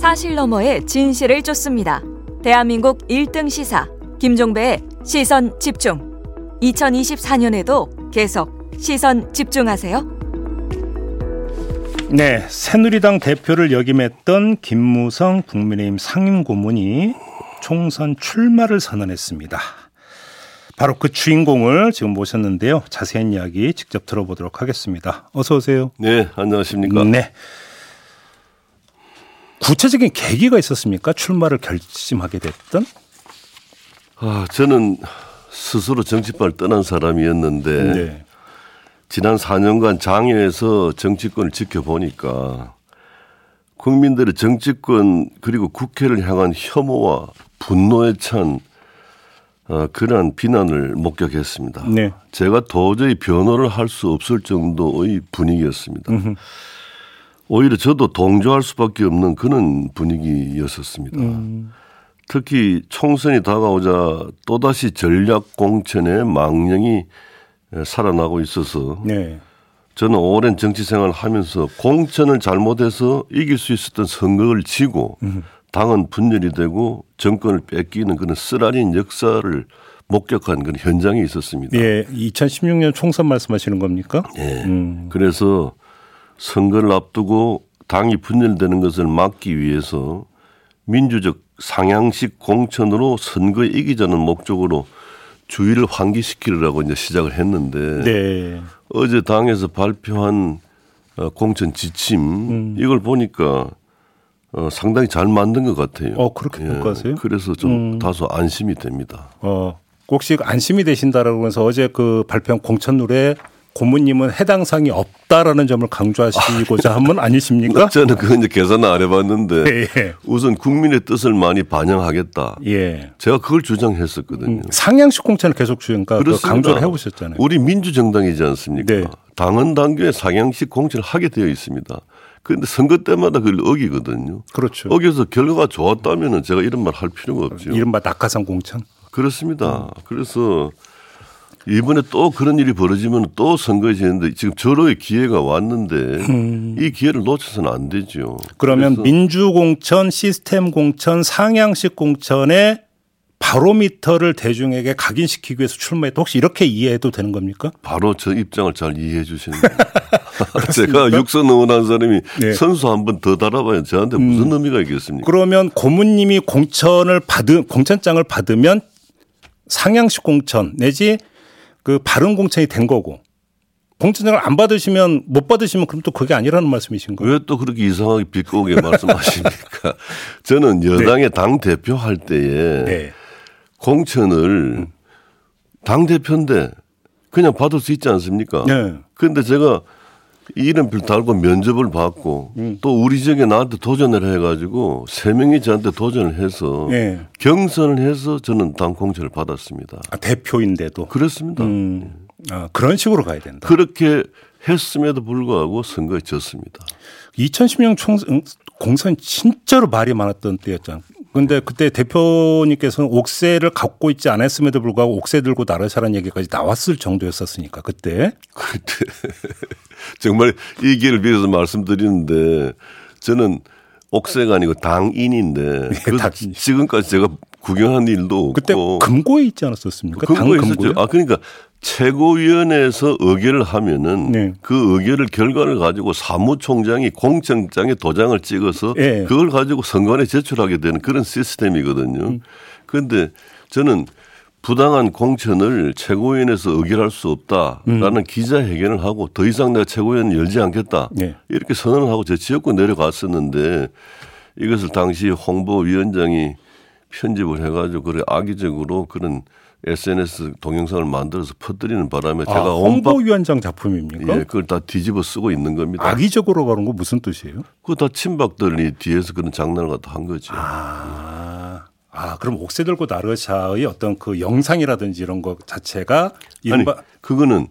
사실 너머의 진실을 쫓습니다. 대한민국 1등 시사 김종배의 시선 집중. 2024년에도 계속 시선 집중하세요. 네, 새누리당 대표를 역임했던 김무성 국민의힘 상임고문이 총선 출마를 선언했습니다. 바로 그 주인공을 지금 모셨는데요. 자세한 이야기 직접 들어보도록 하겠습니다. 어서 오세요. 네, 안녕하십니까. 네. 구체적인 계기가 있었습니까? 출마를 결심하게 됐던? 아, 저는 스스로 정치판을 떠난 사람이었는데 네. 지난 4년간 장애에서 정치권을 지켜보니까 국민들의 정치권 그리고 국회를 향한 혐오와 분노에 찬 어, 그러한 비난을 목격했습니다. 네. 제가 도저히 변호를 할 수 없을 정도의 분위기였습니다. 음흠. 오히려 저도 동조할 수밖에 없는 그런 분위기였었습니다. 음. 특히 총선이 다가오자 또다시 전략 공천의 망령이 살아나고 있어서 네. 저는 오랜 정치 생활을 하면서 공천을 잘못해서 이길 수 있었던 선거를 지고 음. 당은 분열이 되고 정권을 뺏기는 그런 쓰라린 역사를 목격한 그런 현장이 있었습니다. 예, 2016년 총선 말씀하시는 겁니까? 예. 음. 그래서 선거를 앞두고 당이 분열되는 것을 막기 위해서 민주적 상향식 공천으로 선거에 이기자는 목적으로 주의를 환기시키려고 이제 시작을 했는데 네. 어제 당에서 발표한 어, 공천 지침 음. 이걸 보니까 어, 상당히 잘 만든 것 같아요. 어 그렇게 평가하세요? 그래서 좀 음. 다소 안심이 됩니다. 어 혹시 안심이 되신다라고 해서 어제 그 발표한 공천 룰에 고모님은 해당 사항이 없다라는 점을 강조하시고자 한분 아니십니까? 저는 그건 이제 계산을 안 해봤는데 예, 예. 우선 국민의 뜻을 많이 반영하겠다. 예. 제가 그걸 주장했었거든요. 음, 상향식 공천을 계속 주니까 강조를 해보셨잖아요. 우리 민주정당이지 않습니까? 네. 당헌 당규에 상향식 공천을 하게 되어 있습니다. 그런데 선거 때마다 그걸 어기거든요. 그렇죠. 어겨서 결과가 좋았다면 제가 이런 말 할 필요가 없죠. 이른바 낙하산 공천? 그렇습니다. 음. 그래서 이번에 또 그런 일이 벌어지면 또 선거에 지는데 지금 저로의 기회가 왔는데 음. 이 기회를 놓쳐서는 안 되죠. 그러면 민주공천, 시스템 공천, 상향식 공천에 바로미터를 대중에게 각인시키기 위해서 출마했다. 혹시 이렇게 이해해도 되는 겁니까? 바로 저 입장을 잘 이해해 주시는 제가 육선 응원한 사람이 네. 선수 한 번 더 달아봐야 저한테 무슨 음. 의미가 있겠습니까? 그러면 고문님이 공천을 받은 공천장을 받으면 상향식 공천 내지 그 바른 공천이 된 거고 공천장을 안 받으시면 못 받으시면 그럼 또 그게 아니라는 말씀이신 거예요? 왜 또 그렇게 이상하게 비꼬게 말씀하십니까? 저는 여당의 네. 당 대표 할 때에 네. 공천을 음. 당 대표인데 그냥 받을 수 있지 않습니까? 네. 그런데 제가 이름표 달고 면접을 받고 음. 또 우리 지역에 나한테 도전을 해가지고 세 명이 저한테 도전을 해서 네. 경선을 해서 저는 당 공천을 받았습니다. 아, 대표인데도 그렇습니다. 음. 아, 그런 식으로 가야 된다. 그렇게 했음에도 불구하고 선거에 졌습니다. 2010년 총 공선 진짜로 말이 많았던 때였잖아요. 근데 그때 대표님께서는 옥새를 갖고 있지 않았음에도 불구하고 옥새 들고 나르샤라는 얘기까지 나왔을 정도였었으니까 그때. 그때 정말 이 기회를 빌어서 말씀드리는데 저는 옥새가 아니고 당인인데 네, 그 지금까지 제가 구경한 일도 없고 그때 금고에 있지 않았었습니까? 금고에 있었죠. 아 그러니까 최고위원회에서 의결을 하면은 네. 그 의결을 결과를 가지고 사무총장이 공청장에 도장을 찍어서 네. 그걸 가지고 선관에 제출하게 되는 그런 시스템이거든요. 음. 그런데 저는 부당한 공천을 최고위원회에서 의결할 수 없다라는 음. 기자회견을 하고 더 이상 내가 최고위원 열지 않겠다 네. 이렇게 선언을 하고 제 지역구 내려갔었는데 이것을 당시 홍보위원장이 편집을 해가지고 그래 악의적으로 그런 SNS 동영상을 만들어서 퍼뜨리는 바람에 아, 제가 홍보위원장 작품입니까? 예, 그걸 다 뒤집어 쓰고 있는 겁니다. 악의적으로 가는 거 무슨 뜻이에요? 그거 다 친박들이 뒤에서 그런 장난을 갖다 한 거죠. 아, 아 그럼 옥새 들고 나르샤의 어떤 그 영상이라든지 이런 것 자체가 이른바 아니, 그거는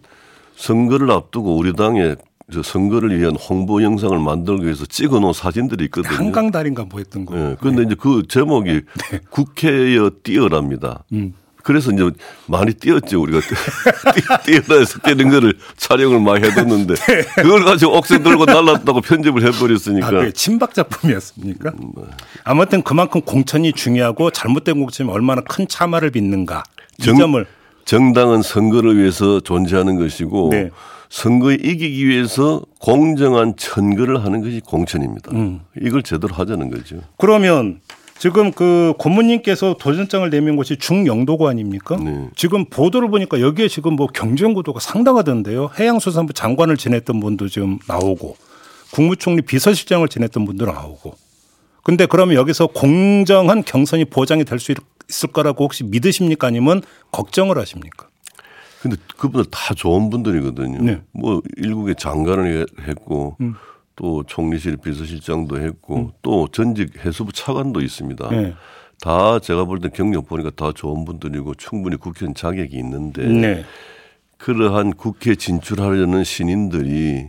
선거를 앞두고 우리 당에 저 선거를 위한 홍보 영상을 만들기 위해서 찍어놓은 사진들이 있거든요. 한강 달인가 뭐 했던 거. 예. 그런데 네. 이제 그 제목이 네. 국회여 뛰어랍니다. 음. 그래서 이제 많이 뛰었죠 우리가 뛰어나서 뛰는 거를 촬영을 많이 해뒀는데 네. 그걸 가지고 옥새 들고 날랐다고 편집을 해버렸으니까. 아, 그게 친박 작품이었습니까? 음, 네. 아무튼 그만큼 공천이 중요하고 잘못된 공천이 얼마나 큰 차마를 빚는가 정, 이 점을 정당은 선거를 위해서 존재하는 것이고 네. 선거에 이기기 위해서 공정한 선거를 하는 것이 공천입니다. 음. 이걸 제대로 하자는 거죠. 그러면 지금 그 고모님께서 도전장을 내민 곳이 중영도고 아닙니까? 네. 지금 보도를 보니까 여기에 지금 뭐 경쟁 구도가 상당하던데요. 해양수산부 장관을 지냈던 분도 지금 나오고 국무총리 비서실장을 지냈던 분도 나오고. 근데 그러면 여기서 공정한 경선이 보장이 될 수 있을 거라고 혹시 믿으십니까 아니면 걱정을 하십니까? 근데 그분들 다 좋은 분들이거든요. 네. 뭐 일국의 장관을 했고 음. 또 총리실 비서실장도 했고 음. 또 전직 해수부 차관도 있습니다. 네. 다 제가 볼 때 경력 보니까 다 좋은 분들이고 충분히 국회의원 자격이 있는데 네. 그러한 국회 진출하려는 신인들이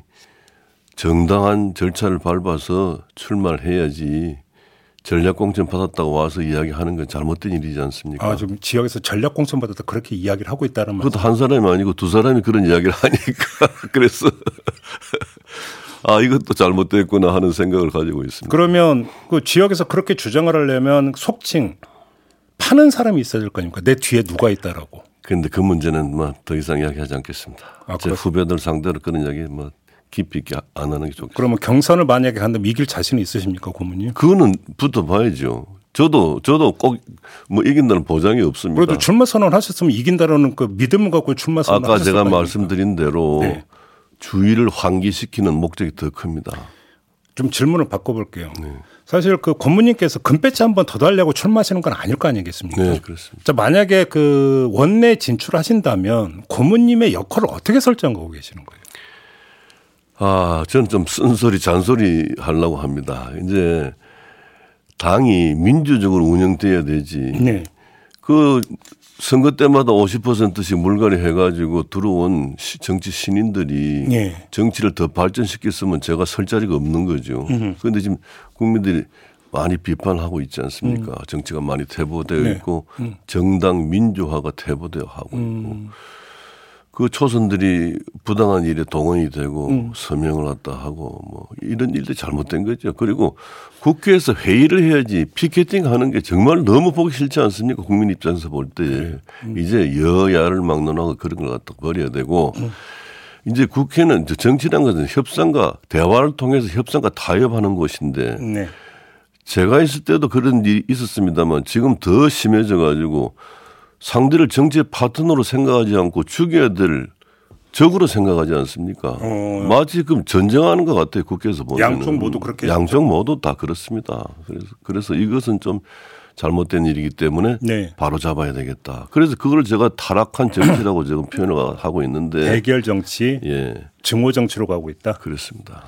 정당한 절차를 밟아서 출마를 해야지 전략공천 받았다고 와서 이야기하는 건 잘못된 일이지 않습니까? 아, 지금 지역에서 전략공천 받았다 그렇게 이야기를 하고 있다는 말. 그것도 한 사람이 아니고 두 사람이 그런 이야기를 하니까 그래서 아 이것도 잘못됐구나 하는 생각을 가지고 있습니다. 그러면 그 지역에서 그렇게 주장을 하려면 속칭 파는 사람이 있어야 될 거니까 내 뒤에 누가 있다라고. 그런데 그 문제는 뭐 더 이상 이야기하지 않겠습니다. 아, 제 후배들 상대로 그런 이야기 뭐 깊이 있게 안 하는 게 좋겠습니다. 그러면 경선을 만약에 한다면 이길 자신이 있으십니까, 고문님? 그거는 붙어봐야죠. 저도 저도 꼭 뭐 이긴다는 보장이 없습니다. 그래도 출마 선언 하셨으면 이긴다라는 그 믿음을 갖고 출마 선언 아까 제가 말씀드린 대로 네. 주의를 환기시키는 목적이 더 큽니다. 좀 질문을 바꿔볼게요. 네. 사실 그 고문님께서 금배지 한번 더 달려고 출마하시는 건 아닐 거 아니겠습니까? 네, 그렇습니다. 자, 만약에 그 원내 진출하신다면 고문님의 역할을 어떻게 설정하고 계시는 거예요? 아, 저는 좀 쓴소리, 잔소리 하려고 합니다. 이제 당이 민주적으로 운영돼야 되지. 네. 그 선거 때마다 50%씩 물갈이 해가지고 들어온 정치 신인들이 네. 정치를 더 발전시켰으면 제가 설 자리가 없는 거죠. 그런데 지금 국민들이 많이 비판하고 있지 않습니까? 음. 정치가 많이 퇴보되어 네. 있고 음. 정당 민주화가 퇴보되어 하고 있고 음. 그 초선들이 부당한 일에 동원이 되고 음. 서명을 왔다 하고 뭐 이런 일도 잘못된 거죠. 그리고 국회에서 회의를 해야지 피켓팅 하는 게 정말 너무 보기 싫지 않습니까? 국민 입장에서 볼 때. 네. 음. 이제 여야를 막론하고 그런 걸 갖다 버려야 되고 음. 이제 국회는 정치란 것은 협상과 대화를 통해서 협상과 타협하는 곳인데 네. 제가 있을 때도 그런 일이 있었습니다만 지금 더 심해져 가지고 상대를 정치의 파트너로 생각하지 않고 죽여야 될 적으로 생각하지 않습니까? 어. 마치 그럼 전쟁하는 것 같아요. 국회에서 보면. 양쪽 모두 그렇게. 양쪽 모두 다 그렇습니다. 그래서, 그래서 이것은 좀 잘못된 일이기 때문에 네. 바로 잡아야 되겠다. 그래서 그걸 제가 타락한 정치라고 지금 표현을 하고 있는데. 대결 정치. 예. 증오 정치로 가고 있다. 그렇습니다.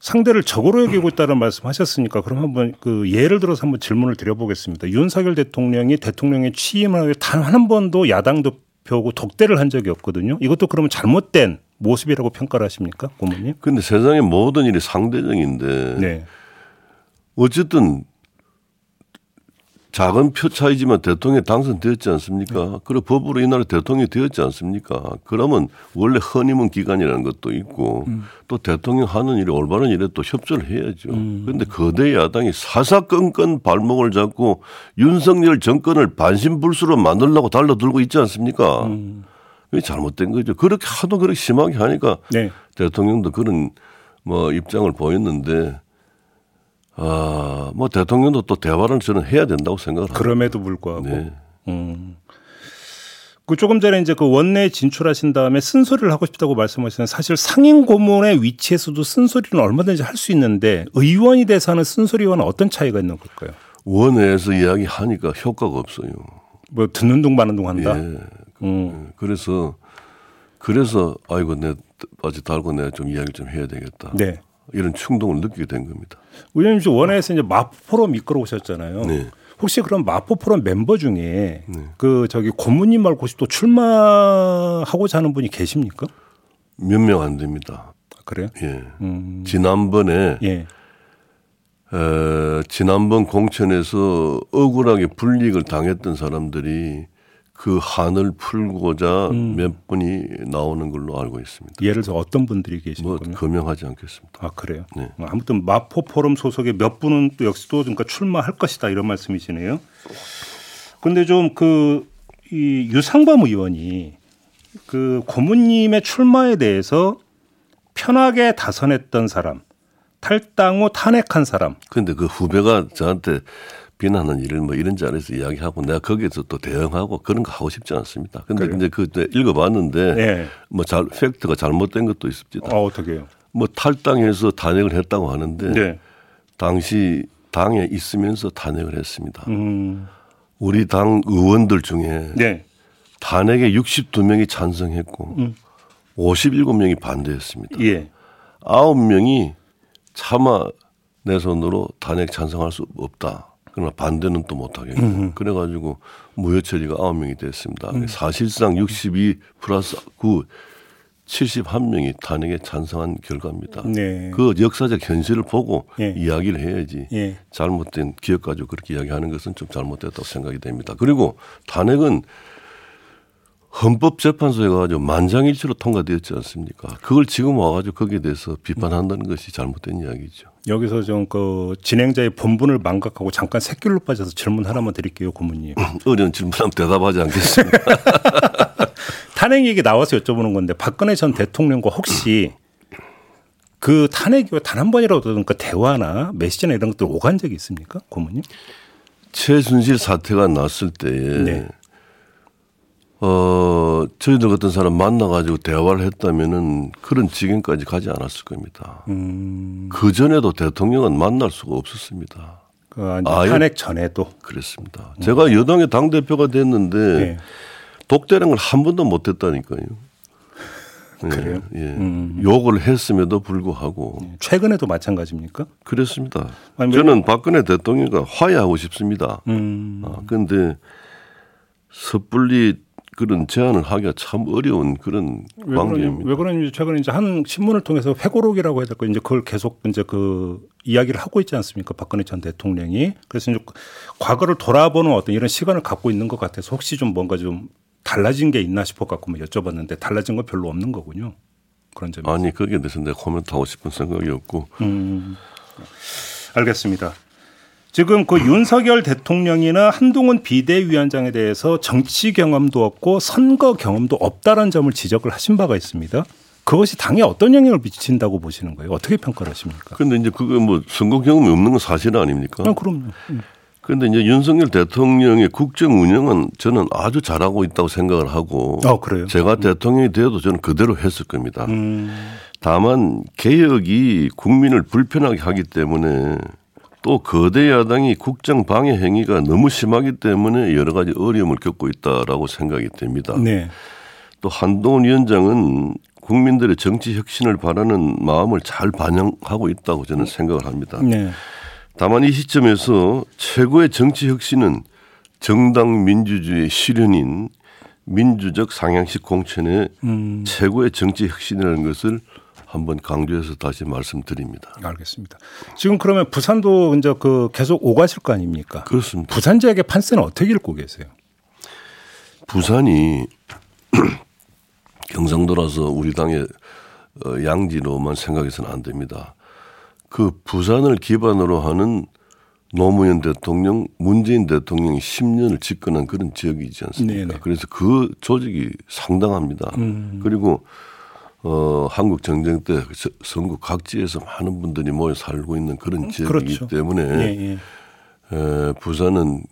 상대를 적으로 여기고 있다는 말씀하셨으니까 그럼 한번 그 예를 들어서 한번 질문을 드려보겠습니다. 윤석열 대통령이 대통령의 취임을 하기 단한 번도 야당 대표고 독대를 한 적이 없거든요. 이것도 그러면 잘못된 모습이라고 평가를 하십니까, 고모님? 근데 세상의 모든 일이 상대적인데 네. 어쨌든 작은 표 차이지만 대통령이 당선되었지 않습니까? 네. 그리고 법으로 이 나라 대통령이 되었지 않습니까? 그러면 원래 허니문 기간이라는 것도 있고 음. 또 대통령 하는 일이 올바른 일에 또 협조를 해야죠. 음. 그런데 거대 야당이 사사건건 발목을 잡고 윤석열 정권을 반신불수로 만들려고 달려들고 있지 않습니까? 음. 이게 잘못된 거죠. 그렇게 하도 그렇게 심하게 하니까 네. 대통령도 그런 뭐 입장을 보였는데 아, 뭐 대통령도 또 대화를 저는 해야 된다고 생각을 합니다. 그럼에도 불구하고. 네. 음. 그 조금 전에 이제 그 원내 진출하신 다음에 쓴소리를 하고 싶다고 말씀하시는 사실 상임 고문의 위치에서도 쓴소리는 얼마든지 할 수 있는데 의원이 돼서 하는 쓴소리와는 어떤 차이가 있는 걸까요? 원내에서 이야기하니까 효과가 없어요. 뭐 듣는 둥 마는 둥 한다. 예. 음. 그래서 그래서 아이고 내 아직 달고 내가 좀 이야기 좀 해야 되겠다. 네. 이런 충동을 느끼게 된 겁니다. 의원님 좀 원회에서 이제 마포 포럼 이끌어 오셨잖아요. 네. 혹시 그럼 마포 포럼 멤버 중에 네. 그 저기 고문님 말고 혹시 또 출마하고자 하는 분이 계십니까? 몇 명 안 됩니다. 아, 그래요? 예. 음. 지난번에 예. 에, 지난번 공천에서 억울하게 불이익을 당했던 사람들이 그 한을 풀고자 음. 몇 분이 나오는 걸로 알고 있습니다. 예를 들어 어떤 분들이 계시는 뭐 금명하지 않겠습니다. 아 그래요? 네. 뭐 아무튼 마포 포럼 소속의 몇 분은 또 역시 또 그러니까 출마할 것이다 이런 말씀이시네요. 그런데 좀 그 이 유상범 의원이 그 고모님의 출마에 대해서 편하게 다선했던 사람, 탈당 후 탄핵한 사람. 그런데 그 후배가 저한테 비난하는 일을 뭐 이런 자리에서 이야기하고 내가 거기에서 또 대응하고 그런 거 하고 싶지 않습니다. 근데 그래요? 이제 그 읽어봤는데 네. 뭐잘 팩트가 잘못된 것도 있습니다. 어, 어떻게요? 뭐 탈당해서 탄핵을 했다고 하는데 네. 당시 당에 있으면서 탄핵을 했습니다. 음. 우리 당 의원들 중에 네. 탄핵에 62명이 찬성했고 음. 57명이 반대했습니다. 예. 9명이 차마 내 손으로 탄핵 찬성할 수 없다. 그러나 반대는 또 못하겠고 음. 그래가지고 무효 처리가 9명이 됐습니다. 음. 사실상 62 플러스 9 71명이 탄핵에 찬성한 결과입니다. 네. 그 역사적 현실을 보고 예. 이야기를 해야지 예. 잘못된 기억 가지고 그렇게 이야기하는 것은 좀 잘못됐다고 생각이 됩니다. 그리고 탄핵은 헌법재판소에 가가지고 만장일치로 통과되었지 않습니까? 그걸 지금 와가지고 거기에 대해서 비판한다는 것이 잘못된 이야기죠. 여기서 좀 그 진행자의 본분을 망각하고 잠깐 새길로 빠져서 질문 하나만 드릴게요, 고문님. 어려운 질문하면 대답하지 않겠습니다. 탄핵 얘기 나와서 여쭤보는 건데 박근혜 전 대통령과 혹시 그 탄핵 이후 단 한 번이라도 그러니까 대화나 메시지나 이런 것들 오간 적이 있습니까, 고문님? 최순실 사태가 났을 때에 네. 어, 저희들 같은 사람 만나가지고 대화를 했다면은 그런 지경까지 가지 않았을 겁니다. 음. 그 전에도 대통령은 만날 수가 없었습니다. 그 탄핵 전에도 그랬습니다. 음. 제가 여당의 당 대표가 됐는데 네. 독대는 걸한 번도 못 했다니까요. 네, 그래요? 예. 음. 욕을 했음에도 불구하고 네. 최근에도 마찬가지입니까? 그렇습니다. 아니, 저는 박근혜 대통령과 화해하고 싶습니다. 음. 아, 그런데 섣불리 그런 제안을 하기가 참 어려운 그런 왜 관계입니다. 왜 그러는지 최근에 이제 한 신문을 통해서 회고록이라고 해야 될까 이제 그걸 계속 이제 그 이야기를 하고 있지 않습니까? 박근혜 전 대통령이 그래서 이제 과거를 돌아보는 어떤 이런 시간을 갖고 있는 것 같아서 혹시 좀 뭔가 좀 달라진 게 있나 싶어 갖고 뭐 여쭤봤는데 달라진 건 별로 없는 거군요. 그런 점이 아니 거기에 대해서 내가 코멘트하고 싶은 생각이 없고. 음. 알겠습니다. 지금 그 윤석열 대통령이나 한동훈 비대위원장에 대해서 정치 경험도 없고 선거 경험도 없다라는 점을 지적을 하신 바가 있습니다. 그것이 당에 어떤 영향을 미친다고 보시는 거예요? 어떻게 평가를 하십니까? 그런데 이제 그거 뭐 선거 경험이 없는 건 사실 아닙니까? 아, 그럼요. 그런데 이제 윤석열 대통령의 국정 운영은 저는 아주 잘하고 있다고 생각을 하고. 아, 그래요? 제가 대통령이 되어도 저는 그대로 했을 겁니다. 음. 다만 개혁이 국민을 불편하게 하기 때문에 또 거대 야당이 국정 방해 행위가 너무 심하기 때문에 여러 가지 어려움을 겪고 있다라고 생각이 됩니다. 네. 또 한동훈 위원장은 국민들의 정치 혁신을 바라는 마음을 잘 반영하고 있다고 저는 생각을 합니다. 네. 다만 이 시점에서 최고의 정치 혁신은 정당 민주주의 실현인 민주적 상향식 공천의 음. 최고의 정치 혁신이라는 것을 한번 강조해서 다시 말씀드립니다. 알겠습니다. 지금 그러면 부산도 이제 그 계속 오가실 거 아닙니까? 그렇습니다. 부산 지역의 판세는 어떻게 읽고 계세요? 부산이 경상도라서 우리 당의 어, 양지로만 생각해서는 안 됩니다. 그 부산을 기반으로 하는 노무현 대통령, 문재인 대통령이 10년을 집권한 그런 지역이지 않습니까? 네네. 그래서 그 조직이 상당합니다. 음. 그리고 어, 한국 전쟁 때 전국 각지에서 많은 분들이 모여 살고 있는 그런 음, 지역이기 그렇죠. 때문에 예, 예. 에, 부산은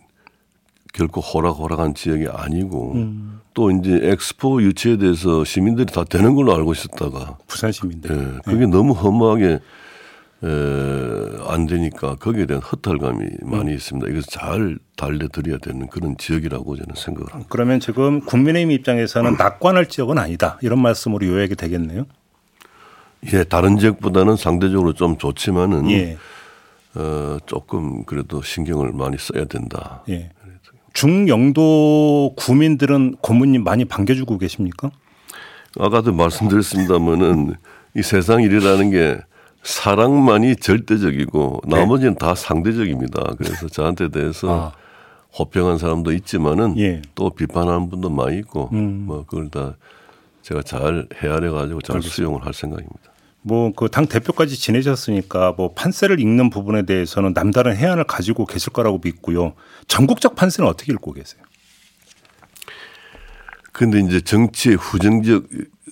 결코 호락호락한 지역이 아니고 음. 또 이제 엑스포 유치에 대해서 시민들이 다 되는 걸로 알고 있었다가 부산 시민들 예, 그게 네. 너무 허무하게 에, 안 되니까 거기에 대한 허탈감이 많이 음. 있습니다. 이것을 잘 달래드려야 되는 그런 지역이라고 저는 생각을 합니다. 그러면 지금 국민의힘 입장에서는 낙관할 지역은 아니다 이런 말씀으로 요약이 되겠네요. 예, 다른 지역보다는 상대적으로 좀 좋지만은 예. 어, 조금 그래도 신경을 많이 써야 된다. 예. 중영도 구민들은 고모님 많이 반겨주고 계십니까? 아까도 말씀드렸습니다만은 이 세상 일이라는 게 사랑만이 절대적이고 네. 나머지는 다 상대적입니다. 그래서 저한테 대해서 아. 호평한 사람도 있지만은 예. 또 비판하는 분도 많이 있고 음. 뭐 그걸 다 제가 잘 헤아려 가지고 잘 알겠습니다. 수용을 할 생각입니다. 뭐 그 당 대표까지 지내셨으니까 뭐 판세를 읽는 부분에 대해서는 남다른 해안을 가지고 계실 거라고 믿고요. 전국적 판세는 어떻게 읽고 계세요? 근데 이제 정치의 후정적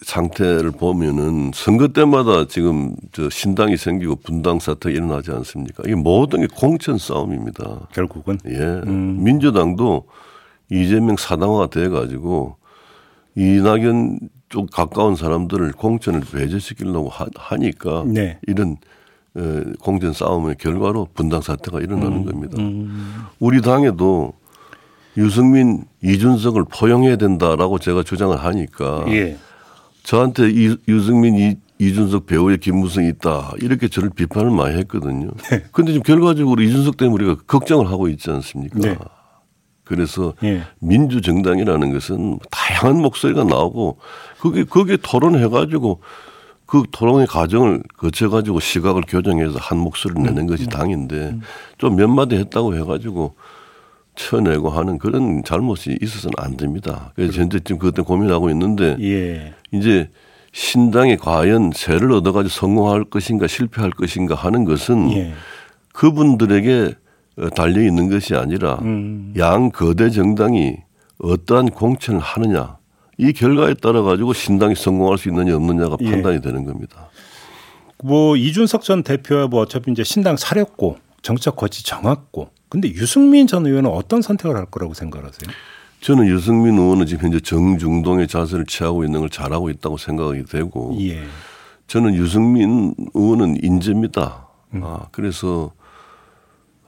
상태를 보면은 선거 때마다 지금 저 신당이 생기고 분당 사태가 일어나지 않습니까? 이게 모든 게 공천 싸움입니다. 결국은 예 음. 민주당도 이재명 사당화가 돼 가지고 이낙연 쪽 가까운 사람들을 공천을 배제시키려고 하니까 네. 이런 공천 싸움의 결과로 분당 사태가 일어나는 음. 겁니다. 음. 우리 당에도 유승민, 이준석을 포용해야 된다라고 제가 주장을 하니까 예. 저한테 이, 유승민, 이, 이준석 배우의 김무성이 있다 이렇게 저를 비판을 많이 했거든요. 네. 근데 지금 결과적으로 이준석 때문에 우리가 걱정을 하고 있지 않습니까? 네. 그래서 예. 민주정당이라는 것은 다양한 목소리가 나오고 그게 거기에 토론해가지고 그 토론의 과정을 거쳐가지고 시각을 교정해서 한 목소리를 내는 음. 것이 음. 당인데 음. 좀몇 마디 했다고 해가지고 쳐내고 하는 그런 잘못이 있어서는 안 됩니다. 그래서 현재 지금 그것 때문에 고민하고 있는데 예. 이제 신당이 과연 세를 얻어가지고 성공할 것인가 실패할 것인가 하는 것은 예. 그분들에게 달려 있는 것이 아니라 음. 양 거대 정당이 어떠한 공천을 하느냐 이 결과에 따라 가지고 신당이 성공할 수 있느냐 없느냐가 예. 판단이 되는 겁니다. 뭐 이준석 전 대표야 뭐 어차피 이제 신당 사렸고 정책 거치 정했고 근데 유승민 전 의원은 어떤 선택을 할 거라고 생각하세요? 저는 유승민 의원은 지금 현재 정중동의 자세를 취하고 있는 걸 잘하고 있다고 생각이 되고 예. 저는 유승민 의원은 인재입니다. 음. 아, 그래서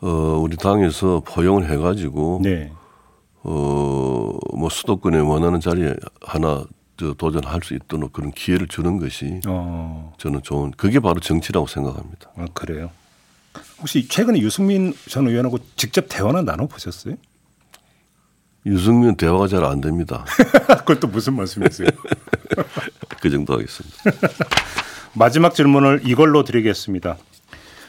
어, 우리 당에서 포용을 해가지고 네. 어, 뭐 수도권에 원하는 자리에 하나 도전할 수 있도록 그런 기회를 주는 것이 어. 저는 좋은 그게 바로 정치라고 생각합니다. 아, 그래요? 혹시 최근에 유승민 전 의원하고 직접 대화는 나눠 보셨어요? 유승민 대화가 잘 안 됩니다. 그것도 무슨 말씀이세요? 그 정도 하겠습니다. 마지막 질문을 이걸로 드리겠습니다.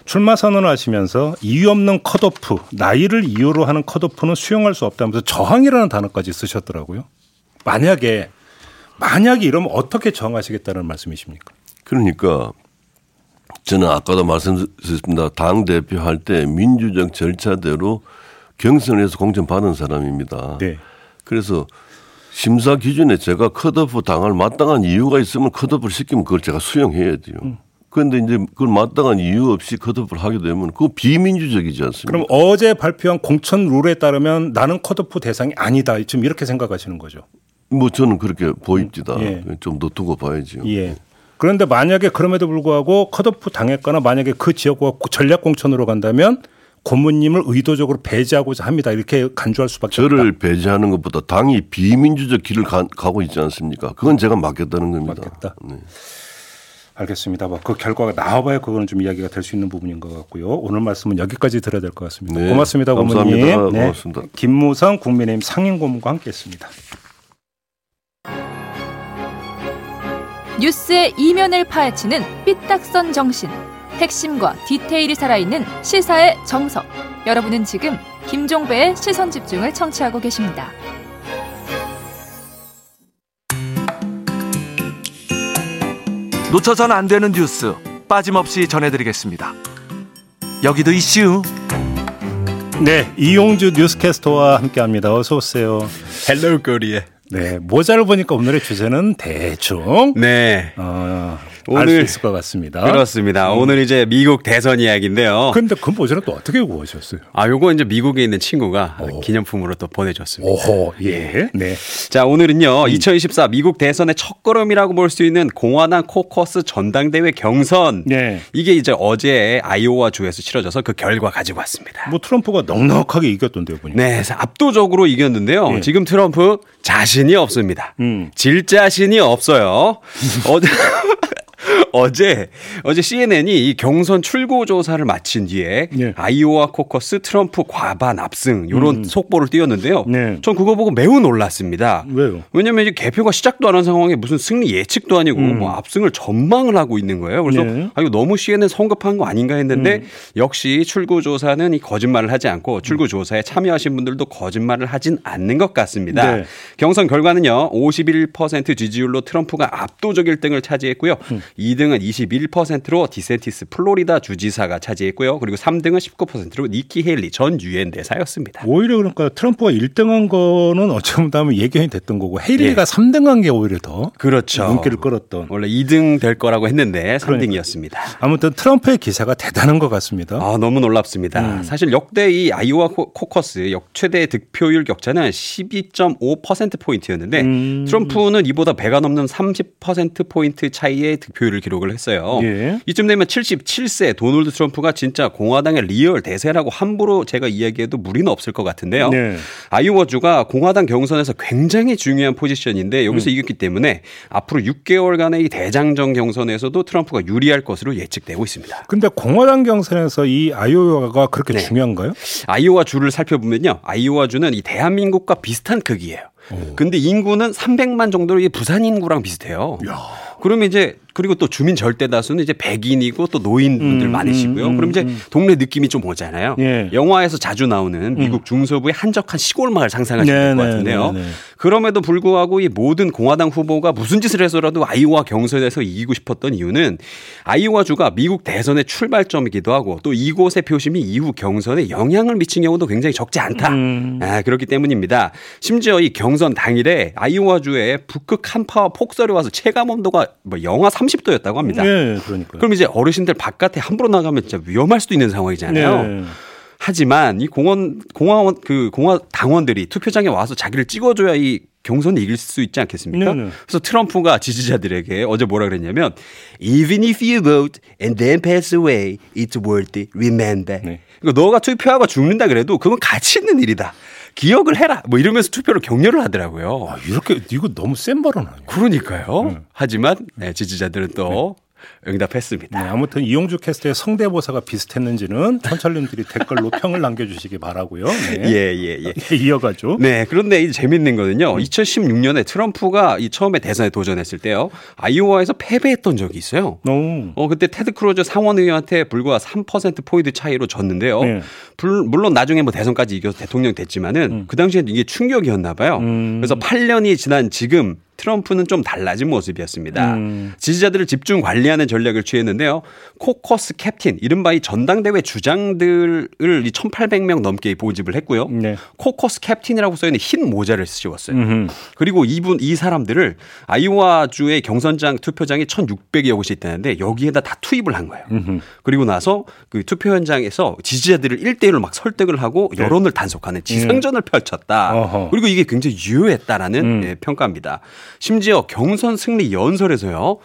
출마 선언을 하시면서 이유 없는 컷오프, 나이를 이유로 하는 컷오프는 수용할 수 없다면서 저항이라는 단어까지 쓰셨더라고요. 만약에 만약에 이러면 어떻게 저항하시겠다는 말씀이십니까? 그러니까 저는 아까도 말씀드렸습니다. 당 대표 할 때 민주적 절차대로 경선을 해서 공천 받은 사람입니다. 네. 그래서 심사 기준에 제가 컷오프 당할 마땅한 이유가 있으면 컷오프를 시키면 그걸 제가 수용해야죠. 음. 그런데 이제 그걸 마땅한 이유 없이 컷오프를 하게 되면 그거 비민주적이지 않습니까? 그럼 어제 발표한 공천 룰에 따르면 나는 컷오프 대상이 아니다. 지금 이렇게 생각하시는 거죠? 뭐 저는 그렇게 보입니다. 예. 좀더 두고 봐야죠. 예. 그런데 만약에 그럼에도 불구하고 컷오프 당했거나 만약에 그 지역과 전략 공천으로 간다면 고모님을 의도적으로 배제하고자 합니다. 이렇게 간주할 수밖에 저를 없다. 배제하는 것보다 당이 비민주적 길을 가, 고 있지 않습니까? 그건 제가 맡겠다는 겁니다. 맡겠다. 네. 알겠습니다. 뭐 그 결과가 나와봐야 그거는 좀 이야기가 될 수 있는 부분인 것 같고요. 오늘 말씀은 여기까지 들어야 될 것 같습니다. 네. 고맙습니다, 고모님. 네. 고맙습니다. 김무성 국민의힘 상임고문과 함께했습니다. 뉴스의 이면을 파헤치는 삐딱선 정신. 핵심과 디테일이 살아있는 시사의 정석. 여러분은 지금 김종배의 시선 집중을 청취하고 계십니다. 놓쳐선 안 되는 뉴스 빠짐없이 전해드리겠습니다. 여기도 이슈. 네, 이용주 뉴스캐스터와 함께합니다. 어서 오세요. Hello Korea. 네, 모자를 보니까 오늘의 주제는 대충 네. 어, 오늘 있을 것 같습니다. 그렇습니다. 음. 오늘 이제 미국 대선 이야기인데요. 근데 그 모자를 또 어떻게 구하셨어요? 아, 요거 이제 미국에 있는 친구가 오. 기념품으로 또 보내줬습니다. 오호, 예. 네. 자, 오늘은요, 음. 2024 미국 대선의 첫 걸음이라고 볼 수 있는 공화당 코커스 전당대회 경선. 네. 이게 이제 어제 아이오와 주에서 치러져서 그 결과 가지고 왔습니다. 뭐 트럼프가 넉넉하게 이겼던데요, 보니까. 네, 압도적으로 이겼는데요. 네. 지금 트럼프 자신이 없습니다. 음. 질 자신이 없어요. 어제 어제 어제 CNN이 이 경선 출구 조사를 마친 뒤에 네. 아이오와 코커스 트럼프 과반 압승 이런 음. 속보를 띄웠는데요. 네. 전 그거 보고 매우 놀랐습니다. 왜요? 왜냐면 이제 개표가 시작도 안 한 상황에 무슨 승리 예측도 아니고 음. 뭐 압승을 전망을 하고 있는 거예요. 그래서 네. 아 이거 너무 CNN 성급한 거 아닌가 했는데 음. 역시 출구 조사는 이 거짓말을 하지 않고 출구 조사에 참여하신 분들도 거짓말을 하진 않는 것 같습니다. 네. 경선 결과는요. 51% 지지율로 트럼프가 압도적 1등을 차지했고요. 음. 2등은 21%로 디샌티스 플로리다 주지사가 차지했고요. 그리고 3등은 19%로 니키 헤일리 전 유엔 대사였습니다. 오히려 그러니까 트럼프가 1등한 거는 어쩌면 다음에 예견이 됐던 거고 헤일리가 예. 3등한 게 오히려 더 그렇죠. 눈길을 끌었던 원래 2등 될 거라고 했는데 3등이었습니다. 그러니까. 아무튼 트럼프의 기세가 대단한 것 같습니다. 아, 너무 놀랍습니다. 음. 사실 역대 이 아이오와 코커스 역 최대 득표율 격차는 12.5% 포인트였는데 음. 트럼프는 이보다 배가 넘는 30% 포인트 차이의 득표율을 기록을 했어요. 예. 이쯤 되면 77세 도널드 트럼프가 진짜 공화당의 real 대세라고 함부로 제가 이야기해도 무리는 없을 것 같은데요. 네. 아이오와주가 공화당 경선에서 굉장히 중요한 포지션인데 여기서 음. 이겼기 때문에 앞으로 6개월간의 이 대장정 경선에서도 트럼프가 유리할 것으로 예측되고 있습니다. 근데 공화당 경선에서 이 아이오와가 그렇게 네. 중요한가요? 아이오와 주를 살펴보면요. 아이오와 주는 이 대한민국과 비슷한 크기예요. 오. 근데 인구는 300만 정도로 부산 인구랑 비슷해요. 야. 그러면 이제 그리고 또 주민 절대 다수는 이제 백인이고 또 노인분들 음, 많으시고요. 음, 그럼 이제 음. 동네 느낌이 좀 오잖아요. 예. 영화에서 자주 나오는 미국 음. 중서부의 한적한 시골 마을 상상하시면 네, 될것 네, 같은데요. 네, 네, 그럼에도 불구하고 이 모든 공화당 후보가 무슨 짓을 해서라도 아이오와 경선에서 이기고 싶었던 이유는 아이오와 주가 미국 대선의 출발점이기도 하고 또 이곳의 표심이 이후 경선에 영향을 미친 경우도 굉장히 적지 않다. 음. 아, 그렇기 때문입니다. 심지어 이 경선 당일에 아이오와 주에 북극 한파와 폭설이 와서 체감 온도가 뭐 영하 30도였다고 합니다. 네, 그러니까. 그럼 이제 어르신들 바깥에 함부로 나가면 진짜 위험할 수도 있는 상황이잖아요. 네. 하지만 이 공원 공화원 그 공화 당원들이 투표장에 와서 자기를 찍어줘야 이 경선을 이길 수 있지 않겠습니까? 네네. 그래서 트럼프가 지지자들에게 어제 뭐라 그랬냐면 even if you vote and then pass away, it's worth it. Remember. 네. 그러니까 너가 투표하고 죽는다 그래도 그건 가치 있는 일이다. 기억을 해라. 뭐 이러면서 투표를 격려를 하더라고요. 아, 이렇게 이거 너무 센 발언 아니에요? 그러니까요. 음. 하지만 네, 지지자들은 또 네. 응답했습니다. 네, 아무튼 이용주 캐스터의 성대모사가 비슷했는지는 청취자님들이 댓글로 평을 남겨주시기 바라고요. 네. 예, 예, 예. 네, 이어가죠. 네, 그런데 이 재밌는 거는요. 2016년에 트럼프가 이 처음에 대선에 도전했을 때요. 아이오와에서 패배했던 적이 있어요. 오. 어, 그때 테드 크루즈 상원의원한테 불과 3% 포인트 차이로 졌는데요. 네. 불, 물론 나중에 뭐 대선까지 이겨서 대통령 됐지만은 음. 그 당시엔 이게 충격이었나 봐요. 음. 그래서 8년이 지난 지금 트럼프는 좀 달라진 모습이었습니다. 음. 지지자들을 집중 관리하는 전략을 취했는데요. 코커스 캡틴, 이른바 이 전당대회 주장들을 이 1,800명 넘게 모집을 했고요. 네. 코커스 캡틴이라고 써있는 흰 모자를 씌웠어요. 음흠. 그리고 이분 이 사람들을 아이오와 주의 경선장 투표장이 1,600여 곳이 있다는데 여기에다 다 투입을 한 거예요. 음흠. 그리고 나서 그 투표 현장에서 지지자들을 1대1로 막 설득을 하고 네. 여론을 단속하는 지상전을 네. 펼쳤다. 어허. 그리고 이게 굉장히 유효했다라는 음. 예, 평가입니다. 심지어 경선 승리 연설에서요.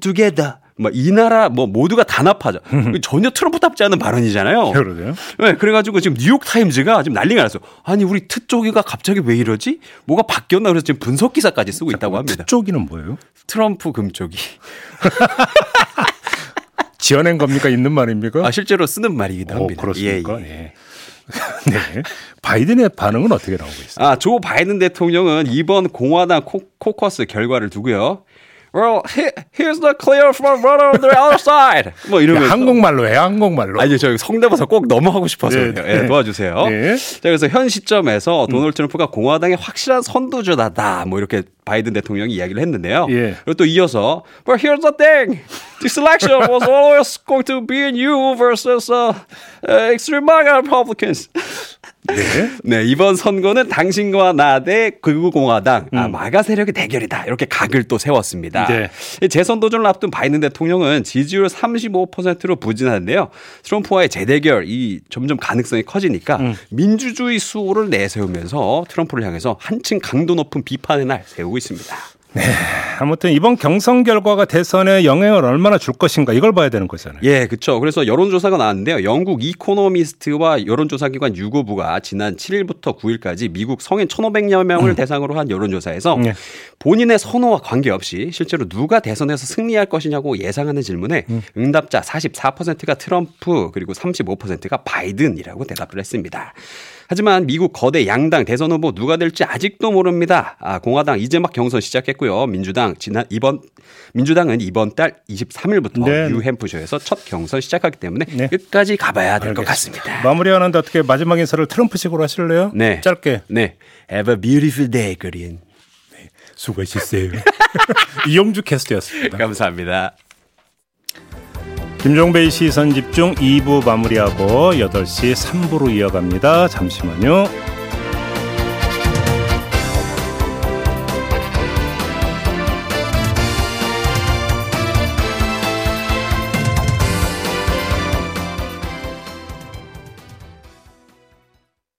together. 뭐이 나라 뭐 모두가 단합하자. 전혀 트럼프답지 않은 발언이잖아요. 그러네요. 네, 그래가지고 지금 뉴욕 타임즈가 지금 난리가 났어요. 아니 우리 트쪽이가 갑자기 왜 이러지? 뭐가 바뀌었나 그래서 지금 분석 기사까지 쓰고 있다고 합니다. 트쪽이는 뭐예요? 트럼프 금쪽이. 지어낸 겁니까? 있는 말입니까? 아 실제로 쓰는 말이기도 합니다. 오, 그렇습니까? 예, 예. 예. 네. 바이든의 반응은 어떻게 나오고 있어요? 아, 조 바이든 대통령은 이번 공화당 코, 코커스 결과를 두고요. Well, here's the clear front runner on the other side. 뭐 이러면서 한국말로 해, 한국말로. 아니, 저 성대모사 꼭 넘어가고 싶어서 네, 네. 네, 도와주세요. 네. 자, 그래서 현 시점에서 도널드 트럼프가 공화당의 확실한 선두주자다. 뭐 이렇게 바이든 대통령이 이야기를 했는데요. 예. 그리고 또 이어서 But here's the thing. This election was always going to be you versus uh, uh, extreme Republicans. 네. 네, 이번 선거는 당신과 나 대 극우공화당, 아, 음. 아, 마가 세력의 대결이다. 이렇게 각을 또 세웠습니다. 네. 재선 도전을 앞둔 바이든 대통령은 지지율 35%로 부진하는데요. 트럼프와의 재대결, 이 점점 가능성이 커지니까 음. 민주주의 수호를 내세우면서 트럼프를 향해서 한층 강도 높은 비판의 날 세우고 있습니다. 네. 아무튼 이번 경선 결과가 대선에 영향을 얼마나 줄 것인가 이걸 봐야 되는 거잖아요. 예, 그렇죠. 그래서 여론조사가 나왔는데요. 영국 이코노미스트와 여론조사기관 유고부가 지난 7일부터 9일까지 미국 성인 1,500여 명을 음. 대상으로 한 여론조사에서 네. 본인의 선호와 관계없이 실제로 누가 대선에서 승리할 것이냐고 예상하는 질문에 음. 응답자 44%가 트럼프 그리고 35%가 바이든이라고 대답을 했습니다. 하지만 미국 거대 양당 대선 후보 누가 될지 아직도 모릅니다. 아, 공화당 이제 막 경선 시작했고요. 민주당 지난 이번 민주당은 이번 달 23일부터 네. 뉴햄프셔에서 첫 경선 시작하기 때문에 네. 끝까지 가봐야 될 것 같습니다. 마무리하는데 어떻게 마지막 인사를 트럼프식으로 하실래요? 네. 짧게. 네. Have a beautiful day, 그린. 네. 수고하셨어요. 이용주 캐스트였습니다. 감사합니다. 김종배의 시선 집중 2부 마무리하고 8시 3부로 이어갑니다. 잠시만요.